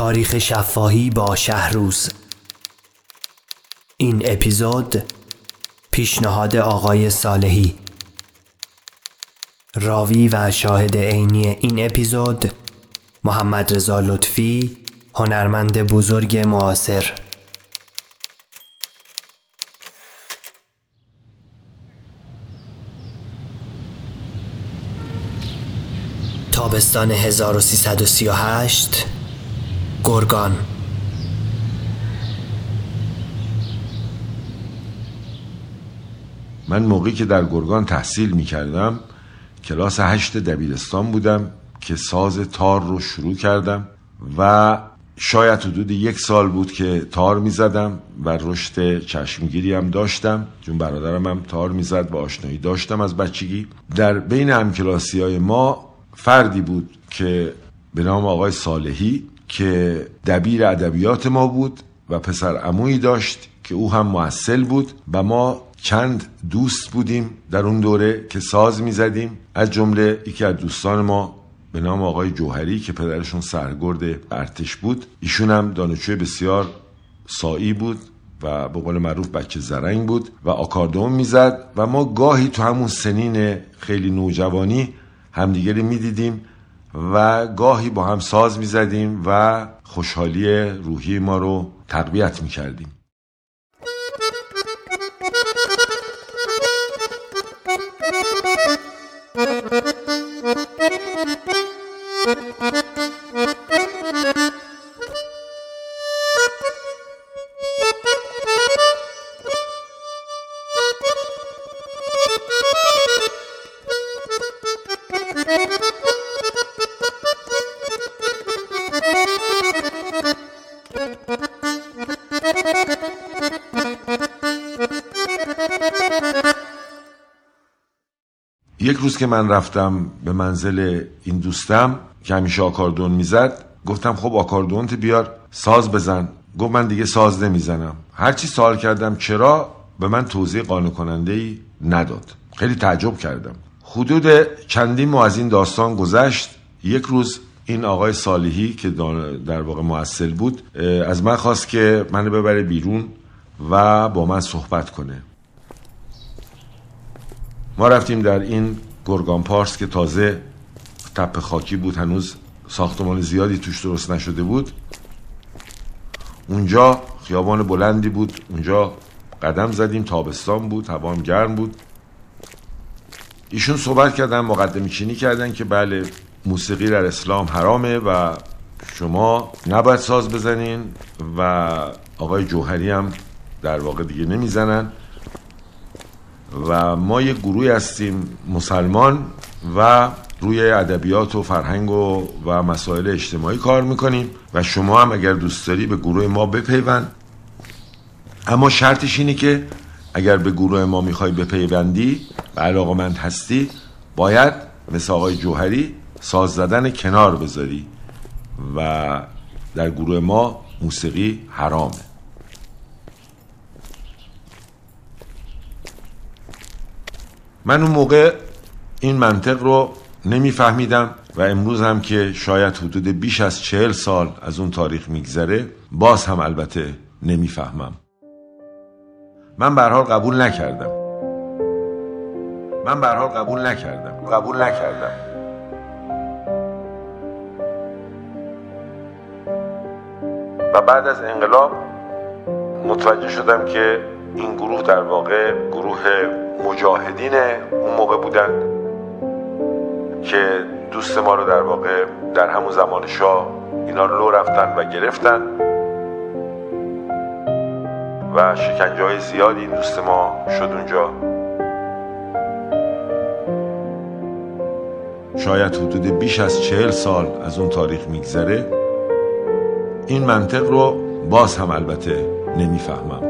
تاریخ شفاهی با شهروز. این اپیزود پیشنهاد آقای صالحی. راوی و شاهد عینی این اپیزود محمد رضا لطفی هنرمند بزرگ معاصر. تابستان 1338 گرگان. من موقعی که در گرگان تحصیل می کردم کلاس هشت دبیرستان بودم که ساز تار رو شروع کردم و شاید حدود یک سال بود که تار می زدم و رشد چشمگیری هم داشتم. چون برادرم هم تار می زد و آشنایی داشتم از بچگی. در بین همکلاسی های ما فردی بود که به نام آقای صالحی که دبیر ادبیات ما بود و پسر عمویی داشت که او هم محصل بود و ما چند دوست بودیم در اون دوره که ساز می زدیم از جمله یکی از دوستان ما به نام آقای جوهری که پدرشون سرگرد ارتش بود. ایشون هم دانشجوی بسیار سایی بود و به قول معروف بچه زرنگ بود و آکاردون می‌زد و ما گاهی تو همون سنین خیلی نوجوانی همدیگری می‌دیدیم. و گاهی با هم ساز می‌زدیم و خوشحالی روحی ما رو تقویت می‌کردیم. یک روز که من رفتم به منزل این دوستم که همیشه آکاردون می‌زد گفتم خب آکاردونت بیار ساز بزن. گفت من دیگه ساز نمی‌زنم. هرچی سوال کردم چرا به من توضیح قانع کننده ای نداد. خیلی تعجب کردم. حدود چندین ماه از این داستان گذشت. یک روز این آقای صالحی که در واقع معسل بود از من خواست که منو ببره بیرون و با من صحبت کنه. ما رفتیم در این گرگان پارس که تازه تپ خاکی بود هنوز ساختمان زیادی توش درست نشده بود. اونجا خیابان بلندی بود اونجا قدم زدیم تابستان بود هوام گرم بود. ایشون صحبت کردن مقدمی چینی کردن که بله موسیقی در اسلام حرامه و شما نباید ساز بزنین و آقای جوهری هم در واقع دیگه نمی‌زنن. و ما یک گروهی هستیم مسلمان و روی ادبیات و فرهنگ و, و مسائل اجتماعی کار می‌کنیم و شما هم اگر دوست داری به گروه ما بپیوند. اما شرطش اینه که اگر به گروه ما می‌خوای بپیوندی و علاقمند هستی باید مثل آقای جوهری ساز زدن کنار بذاری و در گروه ما موسیقی حرامه. من اون موقع این منطق رو نمیفهمیدم و امروز هم که شاید حدود بیش از چهل سال از اون تاریخ میگذره باز هم البته نمی‌فهمم. من به حال قبول نکردم. من به حال قبول نکردم. قبول نکردم. و بعد از انقلاب متوجه شدم که این گروه در واقع گروه مجاهدین اون موقع بودن که دوست ما رو در واقع در همون زمان شاه اینا لو رفتن و گرفتن و شکنجه های زیادی این دوست ما شد اونجا. شاید حدود بیش از چهل سال از اون تاریخ میگذره. این منطق رو باز هم البته نمی‌فهمم.